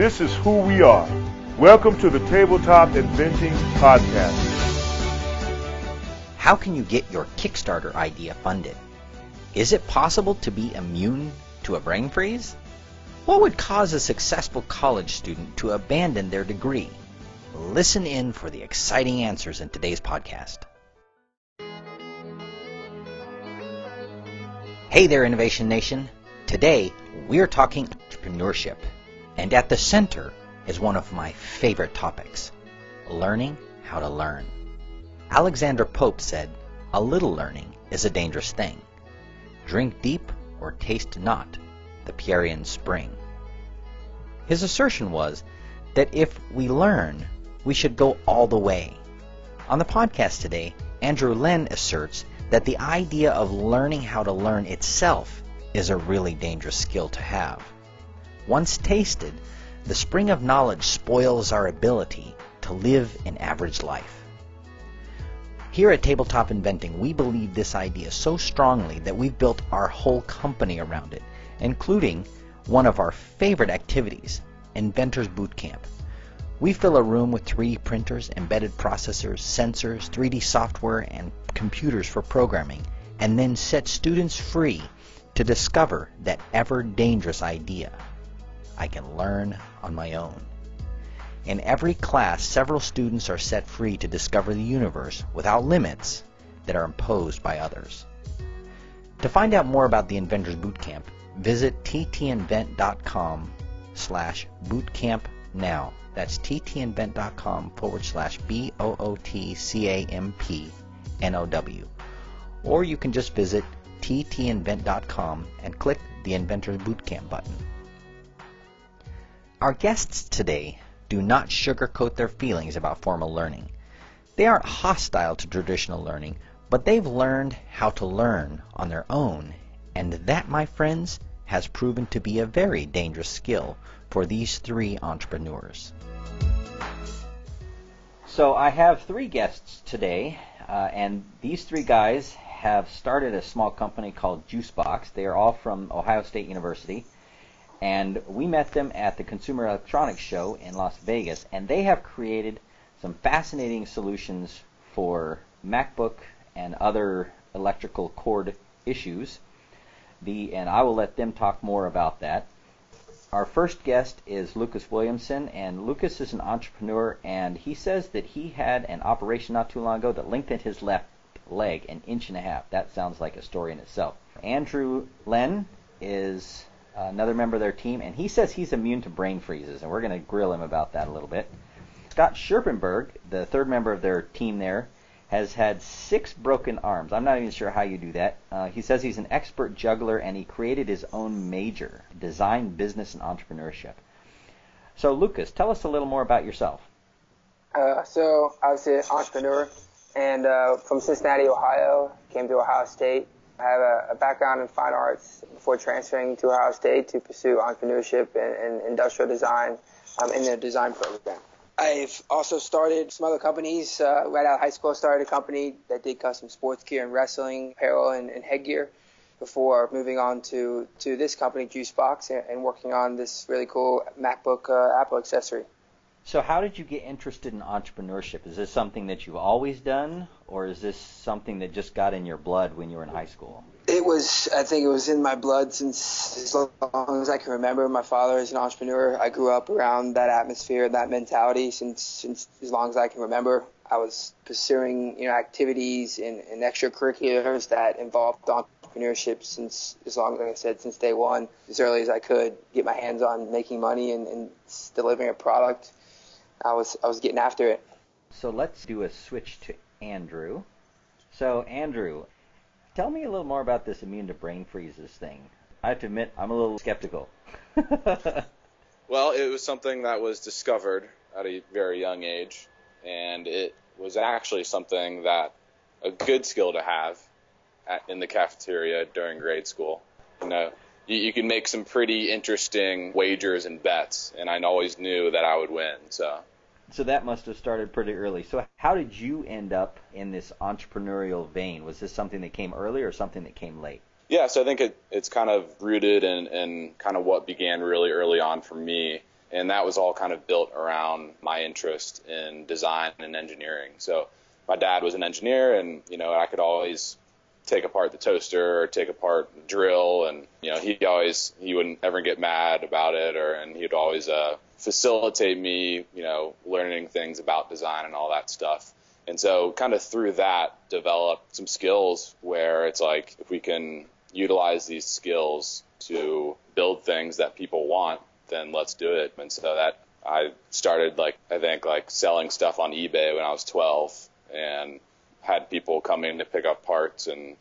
This is who we are. Welcome to the Tabletop Inventing Podcast. How can you get your Kickstarter idea funded? Is it possible to be immune to a brain freeze? What would cause a successful college student to abandon their degree? Listen in for the exciting answers in today's podcast. Hey there, Innovation Nation. Today, we're talking entrepreneurship. And at the center is one of my favorite topics learning how to learn. Alexander Pope said, A little learning is a dangerous thing. Drink deep or taste not the Pierian spring. His assertion was that if we learn, we should go all the way. On the podcast today, Andrew Len asserts that the idea of learning how to learn itself is a really dangerous skill to have. Once tasted, the spring of knowledge spoils our ability to live an average life. Here at Tabletop Inventing, we believe this idea so strongly that we've built our whole company around it, including one of our favorite activities, Inventors Boot Camp. We fill a room with 3D printers, embedded processors, sensors, 3D software, and computers for programming, and then set students free to discover that ever dangerous idea. I can learn on my own. In every class, several students are set free to discover the universe without limits that are imposed by others. To find out more about the Inventors Bootcamp, visit ttinvent.com slash bootcamp now. That's ttinvent.com forward slash B O O T C A M P N O W. Or you can just visit ttinvent.com and click the Inventors Bootcamp button. Our guests today do not sugarcoat their feelings about formal learning. They aren't hostile to traditional learning, but they've learned how to learn on their own, and that, my friends, has proven to be a very dangerous skill for these three entrepreneurs. So I have three guests today, uh, and these three guys have started a small company called JuiceBoxx. They are all from Ohio State University, and we met them at the Consumer Electronics Show in Las Vegas, and they have created some fascinating solutions for MacBook and other electrical cord issues. The and I will let them talk more about that. Our first guest is Lucas Williamson, and Lucas is an entrepreneur, and he says that he had an operation not too long ago that lengthened his left leg an inch and a half. That sounds like a story in itself. Andrew Len is another member of their team, and he says he's immune to brain freezes, and we're going to grill him about that a little bit. Scott Scherpenberg, the third member of their team there, has had six broken arms. I'm not even sure how you do that. Uh, he says he's an expert juggler and he created his own major, design, business, and entrepreneurship. So, Lucas, tell us a little more about yourself. Uh, so, I was an entrepreneur and uh, from Cincinnati, Ohio, came to Ohio State. I have a, a, background in fine arts before transferring to Ohio State to pursue entrepreneurship and, and industrial design um, in the design program. I've also started some other companies. Uh, right out of high school, I started a company that did custom sports gear and wrestling apparel and, and headgear before moving on to, to this company, JuiceBoxx, and, and working on this really cool MacBook uh, Apple accessory. So, how did you get interested in entrepreneurship? Is this something that you've always done, or is this something that just got in your blood when you were in high school? It was, I think it was in my blood since as long as I can remember. My father is an entrepreneur. I grew up around that atmosphere, and that mentality since, since as long as I can remember. I was pursuing, you know, activities and, and extracurriculars that involved entrepreneurship since, as long as I said, since day one, as early as I could, get my hands on making money and, and delivering a product I was I was getting after it. So let's do a switch to Andrew. So Andrew, tell me a little more about this immune to brain freezes thing. I have to admit, I'm a little skeptical. Well, it was something that was discovered at a very young age, and it was actually something that a good skill to have at, in the cafeteria during grade school. You know, you, you can make some pretty interesting wagers and bets, and I always knew that I would win. So So that must have started pretty early. So how did you end up in this entrepreneurial vein? Was this something that came early or something that came late? Yeah, so I think it, it's kind of rooted in, in kind of what began really early on for me. And that was all kind of built around my interest in design and engineering. So my dad was an engineer and, you know, I could always take apart the toaster or take apart the drill and, you know, he always, he wouldn't ever get mad about it or, and he'd always, uh, facilitate me, you know, learning things about design and all that stuff. And so kind of through that developed some skills where it's like if we can utilize these skills to build things that people want, then let's do it. And so that I started like I think like selling stuff on eBay when I was 12 and had people come in to pick up parts and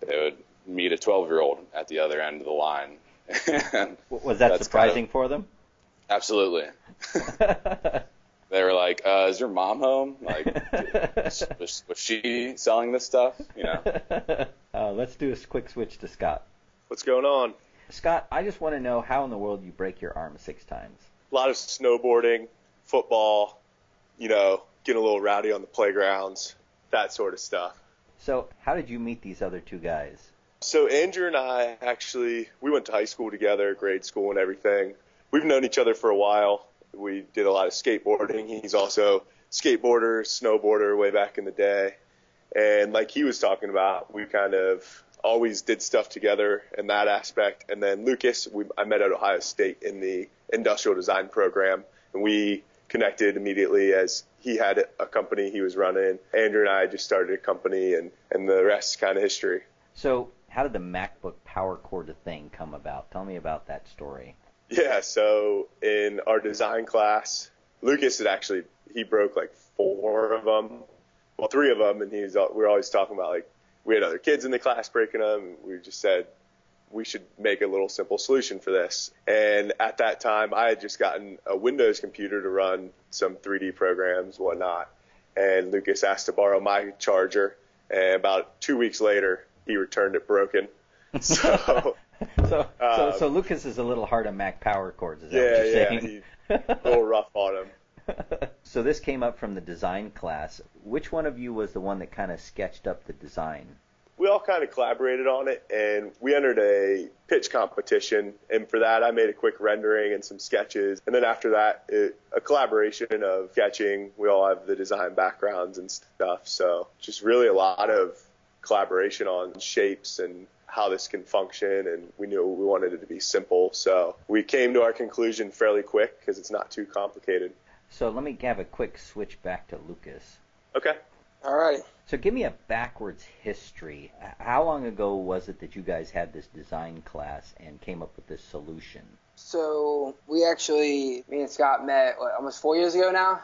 they would meet a 12 year old at the other end of the line. and Was that surprising kind for them? Absolutely. they were like, uh, "Is your mom home? Like, was, was, was she selling this stuff? You know?" uh, let's do a quick switch to Scott. What's going on? Scott, I just want to know how in the world you break your arm six times. A lot of snowboarding, football, you know, getting a little rowdy on the playgrounds, that sort of stuff. So, how did you meet these other two guys? So Andrew and I actually we went to high school together, grade school and everything. We've known each other for a while. We did a lot of skateboarding. He's also skateboarder, snowboarder way back in the day. And like he was talking about, we kind of always did stuff together in that aspect. And then Lucas, we, I met at Ohio State in the industrial design program, and we connected immediately as he had a company he was running. Andrew and I just started a company, and and the rest is kind of history. So, how did the MacBook Power Cord thing come about? Tell me about that story. Yeah, so in our design class, Lucas had actually he broke like four of them, well three of them, and he he's we were always talking about like we had other kids in the class breaking them. We just said we should make a little simple solution for this. And at that time, I had just gotten a Windows computer to run some 3D programs, whatnot. And Lucas asked to borrow my charger, and about two weeks later, he returned it broken. So so, so, Um, so Lucas is a little hard on Mac Power Cords. Is that yeah, what you're yeah, saying? he, a little rough on him. so this came up from the design class. Which one of you was the one that kind of sketched up the design? we all kind of collaborated on it and we entered a pitch competition and for that I made a quick rendering and some sketches and then after that it, a collaboration of sketching we all have the design backgrounds and stuff so just really a lot of collaboration on shapes and how this can function and we knew we wanted it to be simple so we came to our conclusion fairly quick because it's not too complicated So let me have a quick switch back to Lucas. okay All right. So give me a backwards history. How long ago was it that you guys had this design class and came up with this solution? So we actually, me and Scott met what, almost four years ago now.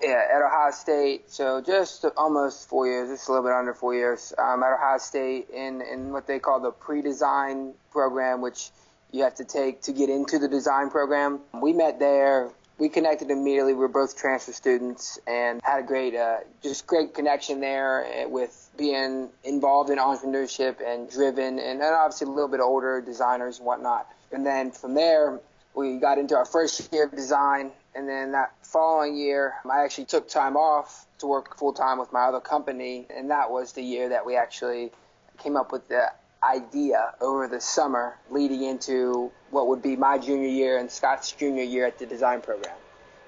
Yeah, at Ohio State. So just almost four years, just a little bit under four years. Um, at Ohio State in in what they call the pre-design program, which you have to take to get into the design program. We met there. We connected immediately. We were both transfer students and had a great, uh, just great connection there uh, with being involved in entrepreneurship and driven, and then obviously a little bit older designers and whatnot. And then from there, we got into our first year of design, and then that following year, I actually took time off to work full time with my other company, and that was the year that we actually came up with the idea over the summer leading into what would be my junior year and Scott's junior year at the design program.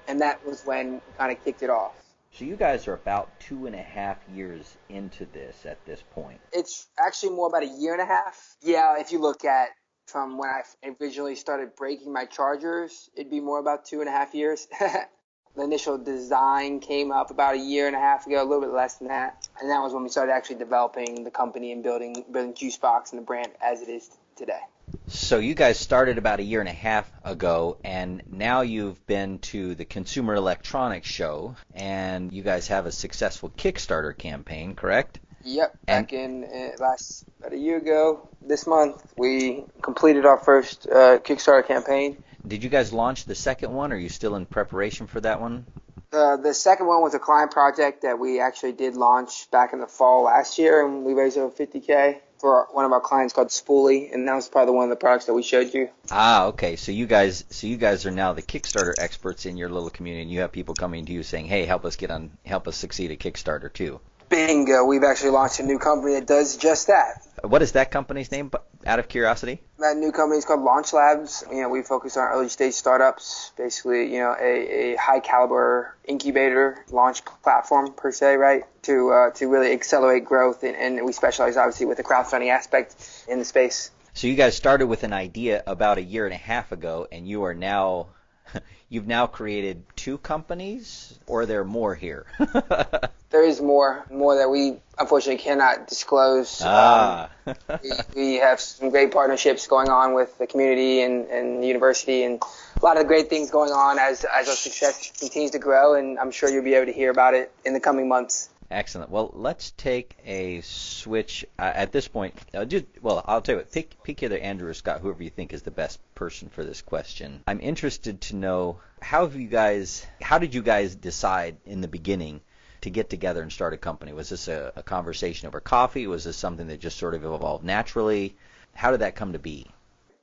And that was when kind of kicked it off. So you guys are about two and a half years into this at this point. It's actually more about a year and a half. Yeah, if you look at from when I originally started breaking my chargers, it'd be more about two and a half years. the initial design came up about a year and a half ago, a little bit less than that, and that was when we started actually developing the company and building building JuiceBoxx and the brand as it is today. So you guys started about a year and a half ago, and now you've been to the Consumer Electronics Show, and you guys have a successful Kickstarter campaign, correct? Yep, And- back in uh, last about a year ago this month, we completed our first uh, Kickstarter campaign. Did you guys launch the second one? Or are you still in preparation for that one? Uh, the second one was a client project that we actually did launch back in the fall last year, and we raised over 50k for one of our clients called Spoolie, and that was probably one of the products that we showed you. Ah, okay. So you guys, so you guys are now the Kickstarter experts in your little community, and you have people coming to you saying, "Hey, help us get on, help us succeed at Kickstarter too." Bingo! We've actually launched a new company that does just that. What is that company's name? Out of curiosity. That new company is called Launch Labs. You know, we focus on early stage startups, basically, you know, a, a high caliber incubator launch platform per se, right? To uh, to really accelerate growth, and, and we specialize obviously with the crowdfunding aspect in the space. So you guys started with an idea about a year and a half ago, and you are now you've now created two companies, or are there more here? there is more, more that we unfortunately cannot disclose. Ah. Um, we, we, have some great partnerships going on with the community and, and the university, and a lot of great things going on as as our success continues to grow. And I'm sure you'll be able to hear about it in the coming months. Excellent. Well, let's take a switch uh, at this point. Uh, just, well, I'll tell you what. Pick, pick either Andrew or Scott, whoever you think is the best person for this question. I'm interested to know how have you guys, how did you guys decide in the beginning to get together and start a company? Was this a, a conversation over coffee? Was this something that just sort of evolved naturally? How did that come to be?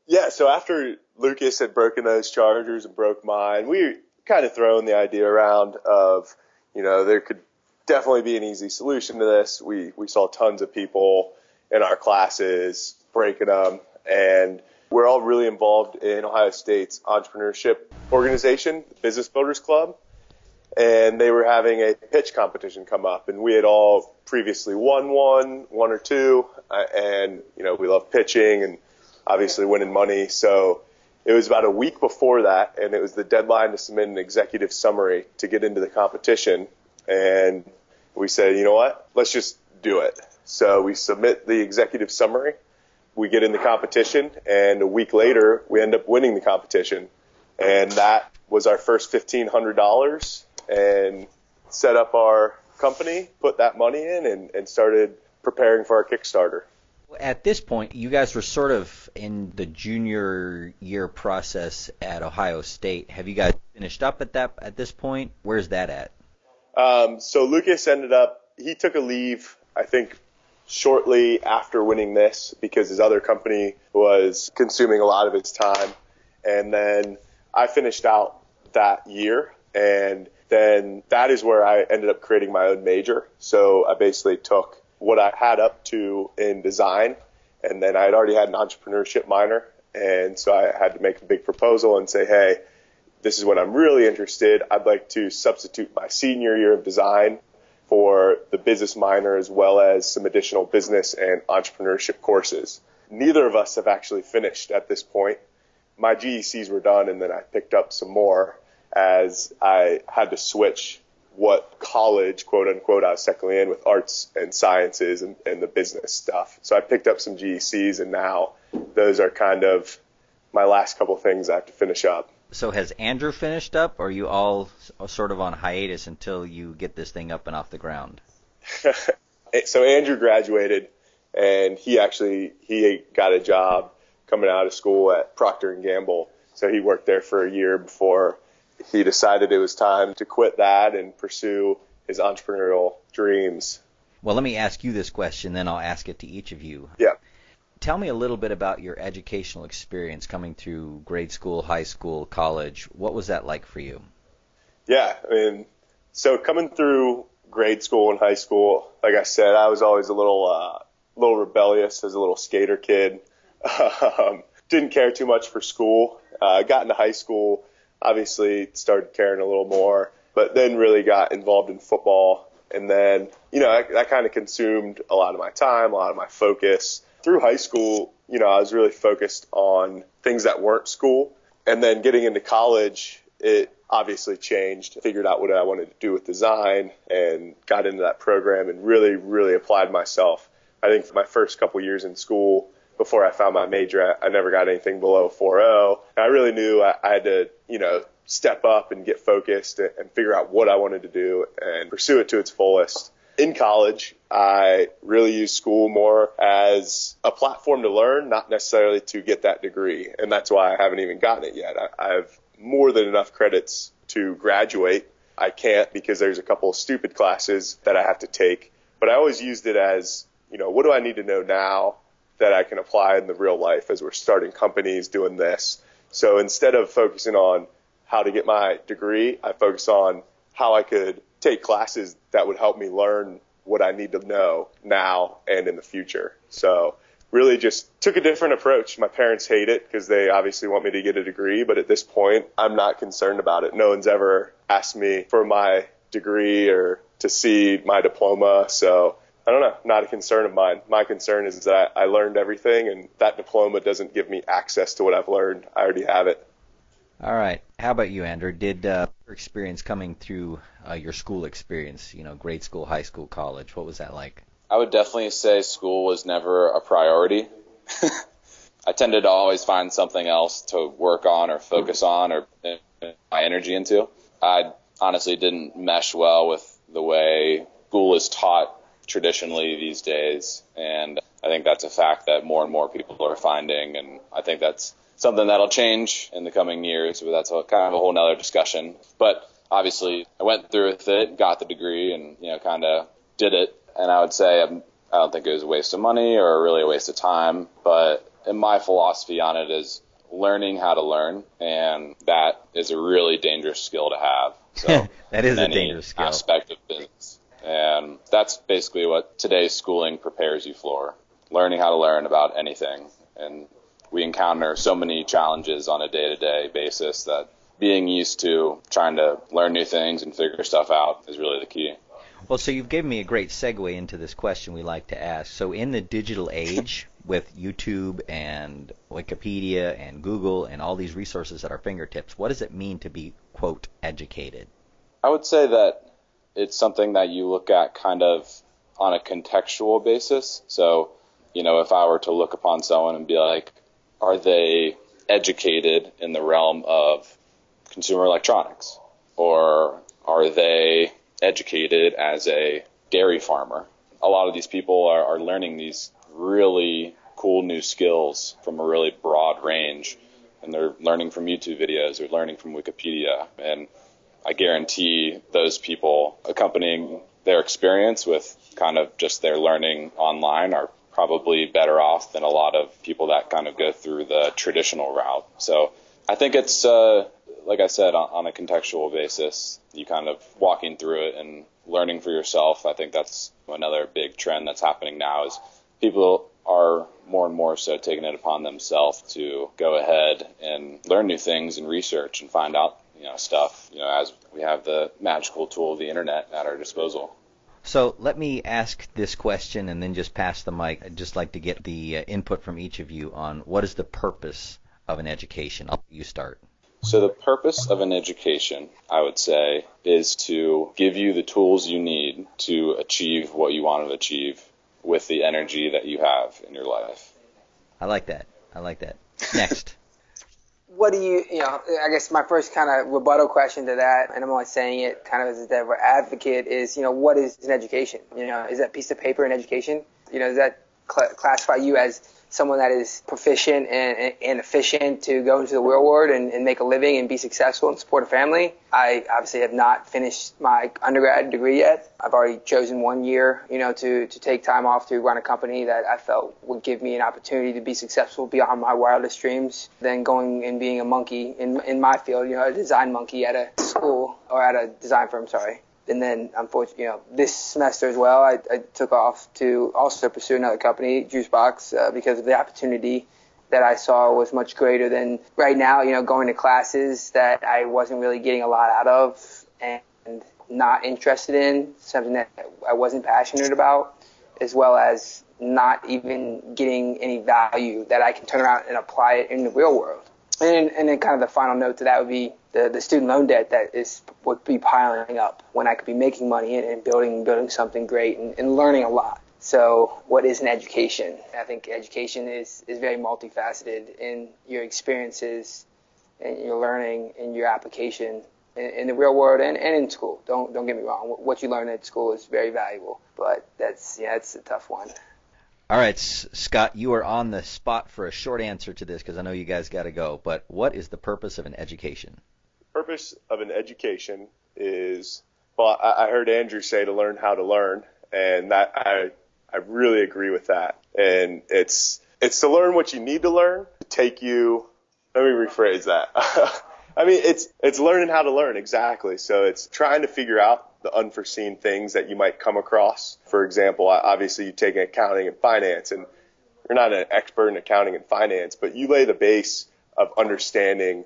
Yeah. So after Lucas had broken those chargers and broke mine, we kind of thrown the idea around of, you know, there could definitely be an easy solution to this. We we saw tons of people in our classes breaking them, and we're all really involved in Ohio State's entrepreneurship organization, Business Builders Club, and they were having a pitch competition come up, and we had all previously won one, one or two, uh, and you know we love pitching and obviously winning money, so. It was about a week before that, and it was the deadline to submit an executive summary to get into the competition and we said, you know what, let's just do it. So we submit the executive summary, we get in the competition, and a week later we end up winning the competition, and that was our first fifteen hundred dollars, and set up our company, put that money in, and, and started preparing for our Kickstarter. At this point, you guys were sort of in the junior year process at Ohio State. Have you guys finished up at that at this point? Where's that at? Um, so Lucas ended up, he took a leave, I think, shortly after winning this because his other company was consuming a lot of his time. And then I finished out that year and then that is where I ended up creating my own major. So I basically took what I had up to in design and then I had already had an entrepreneurship minor. And so I had to make a big proposal and say, hey, this is what I'm really interested. I'd like to substitute my senior year of design for the business minor as well as some additional business and entrepreneurship courses. Neither of us have actually finished at this point. My GECs were done and then I picked up some more as I had to switch what college, quote unquote, I was secondly in with arts and sciences and, and the business stuff. So I picked up some GECs and now those are kind of my last couple things I have to finish up. So has Andrew finished up, or are you all sort of on hiatus until you get this thing up and off the ground? so Andrew graduated, and he actually he got a job coming out of school at Procter and Gamble. So he worked there for a year before he decided it was time to quit that and pursue his entrepreneurial dreams. Well, let me ask you this question, then I'll ask it to each of you. Yeah tell me a little bit about your educational experience coming through grade school, high school, college. What was that like for you? Yeah, I mean, so coming through grade school and high school, like I said, I was always a little, uh, little rebellious as a little skater kid. Um, didn't care too much for school. Uh, got into high school, obviously started caring a little more, but then really got involved in football. And then, you know, that, that kind of consumed a lot of my time, a lot of my focus through high school, you know, I was really focused on things that weren't school. And then getting into college, it obviously changed. Figured out what I wanted to do with design and got into that program and really, really applied myself. I think for my first couple years in school, before I found my major, I never got anything below 4.0. I really knew I, I had to, you know, step up and get focused and, and figure out what I wanted to do and pursue it to its fullest. In college, I really use school more as a platform to learn, not necessarily to get that degree. And that's why I haven't even gotten it yet. I, I have more than enough credits to graduate. I can't because there's a couple of stupid classes that I have to take. But I always used it as, you know, what do I need to know now that I can apply in the real life as we're starting companies doing this? So instead of focusing on how to get my degree, I focus on how I could take classes that would help me learn what I need to know now and in the future. So really just took a different approach. My parents hate it because they obviously want me to get a degree, but at this point, I'm not concerned about it. No one's ever asked me for my degree or to see my diploma. So I don't know, not a concern of mine. My concern is that I learned everything and that diploma doesn't give me access to what I've learned. I already have it. All right. How about you, Andrew? Did uh, your experience coming through uh, your school experience, you know, grade school, high school, college, what was that like? I would definitely say school was never a priority. I tended to always find something else to work on or focus on or my energy into. I honestly didn't mesh well with the way school is taught traditionally these days, and I think that's a fact that more and more people are finding, and I think that's something that'll change in the coming years, but that's a, kind of a whole nother discussion. But obviously, I went through with it, got the degree, and you know, kind of did it. And I would say I'm, I don't think it was a waste of money or really a waste of time, but in my philosophy on it is learning how to learn, and that is a really dangerous skill to have. So that is a dangerous skill. Aspect of business, and that's basically what today's schooling prepares you for: learning how to learn about anything. And we encounter so many challenges on a day-to-day basis that being used to trying to learn new things and figure stuff out is really the key. Well, so you've given me a great segue into this question we like to ask. So, in the digital age, with YouTube and Wikipedia and Google and all these resources at our fingertips, what does it mean to be, quote, educated? I would say that it's something that you look at kind of on a contextual basis. So, you know, if I were to look upon someone and be like, are they educated in the realm of consumer electronics? Or are they educated as a dairy farmer? A lot of these people are, are learning these really cool new skills from a really broad range. And they're learning from YouTube videos, they're learning from Wikipedia. And I guarantee those people accompanying their experience with kind of just their learning online are probably better off than a lot of people that kind of go through the traditional route. So I think it's, uh, like I said, on, a contextual basis, you kind of walking through it and learning for yourself. I think that's another big trend that's happening now is people are more and more so taking it upon themselves to go ahead and learn new things and research and find out, you know, stuff, you know, as we have the magical tool of the internet at our disposal. So let me ask this question and then just pass the mic. I'd just like to get the uh, input from each of you on what is the purpose of an education. I'll you start. So the purpose of an education, I would say, is to give you the tools you need to achieve what you want to achieve with the energy that you have in your life. I like that. I like that. Next what do you, you know, I guess my first kind of rebuttal question to that, and I'm only saying it kind of as a devil advocate, is, you know, what is an education? You know, is that piece of paper an education? You know, does that cl- classify you as someone that is proficient and, and efficient to go into the real world and, and, make a living and be successful and support a family. I obviously have not finished my undergrad degree yet. I've already chosen one year, you know, to, to take time off to run a company that I felt would give me an opportunity to be successful beyond my wildest dreams than going and being a monkey in, in my field, you know, a design monkey at a school or at a design firm, sorry and then unfortunately, you know, this semester as well, I, I took off to also pursue another company, JuiceBoxx, uh, because of the opportunity that I saw was much greater than right now. You know, going to classes that I wasn't really getting a lot out of and not interested in, something that I wasn't passionate about, as well as not even getting any value that I can turn around and apply it in the real world. And, and then kind of the final note to that would be the, the student loan debt that is would be piling up when I could be making money and, and building building something great and, and learning a lot. So, what is an education? I think education is, is very multifaceted in your experiences and your learning and your application in, in the real world and, and in school. Don't don't get me wrong. What you learn at school is very valuable, but that's yeah, it's a tough one. All right, Scott, you are on the spot for a short answer to this because I know you guys got to go. But what is the purpose of an education? Purpose of an education is well, I, I heard Andrew say to learn how to learn, and that I I really agree with that. And it's it's to learn what you need to learn to take you. Let me rephrase that. I mean, it's it's learning how to learn exactly. So it's trying to figure out the unforeseen things that you might come across. For example, obviously you take accounting and finance, and you're not an expert in accounting and finance, but you lay the base of understanding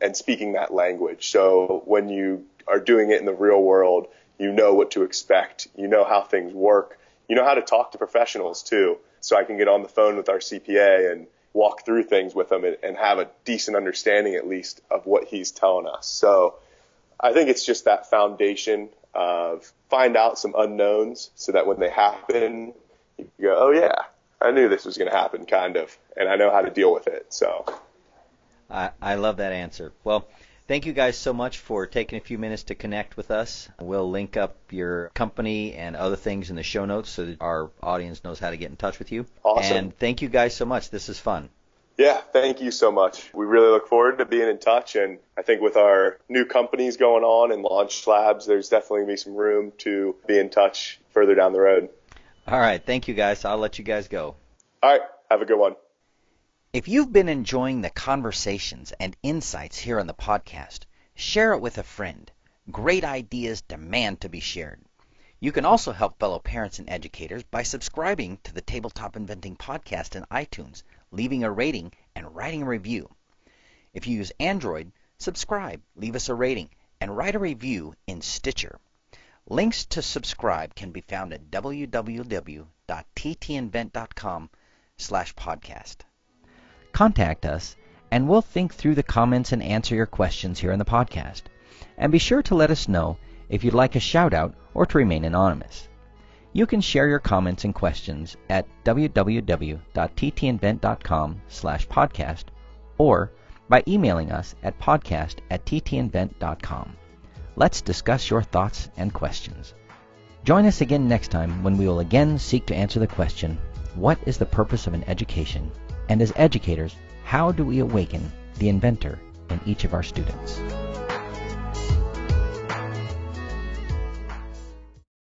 and speaking that language. So when you are doing it in the real world, you know what to expect. You know how things work. You know how to talk to professionals too. So I can get on the phone with our CPA and walk through things with him and, and have a decent understanding at least of what he's telling us. So I think it's just that foundation of find out some unknowns so that when they happen, you go, oh yeah, I knew this was going to happen, kind of, and I know how to deal with it. So. I, I love that answer. Well, thank you guys so much for taking a few minutes to connect with us. We'll link up your company and other things in the show notes so that our audience knows how to get in touch with you. Awesome. And thank you guys so much. This is fun. Yeah, thank you so much. We really look forward to being in touch. And I think with our new companies going on and Launch Labs, there's definitely going to be some room to be in touch further down the road. All right. Thank you, guys. I'll let you guys go. All right. Have a good one. If you've been enjoying the conversations and insights here on the podcast, share it with a friend. Great ideas demand to be shared. You can also help fellow parents and educators by subscribing to the Tabletop Inventing Podcast in iTunes leaving a rating, and writing a review. If you use Android, subscribe, leave us a rating, and write a review in Stitcher. Links to subscribe can be found at www.ttinvent.com slash podcast. Contact us, and we'll think through the comments and answer your questions here in the podcast. And be sure to let us know if you'd like a shout out or to remain anonymous. You can share your comments and questions at www.ttinvent.com slash podcast or by emailing us at podcast at ttinvent.com. Let's discuss your thoughts and questions. Join us again next time when we will again seek to answer the question, what is the purpose of an education? And as educators, how do we awaken the inventor in each of our students?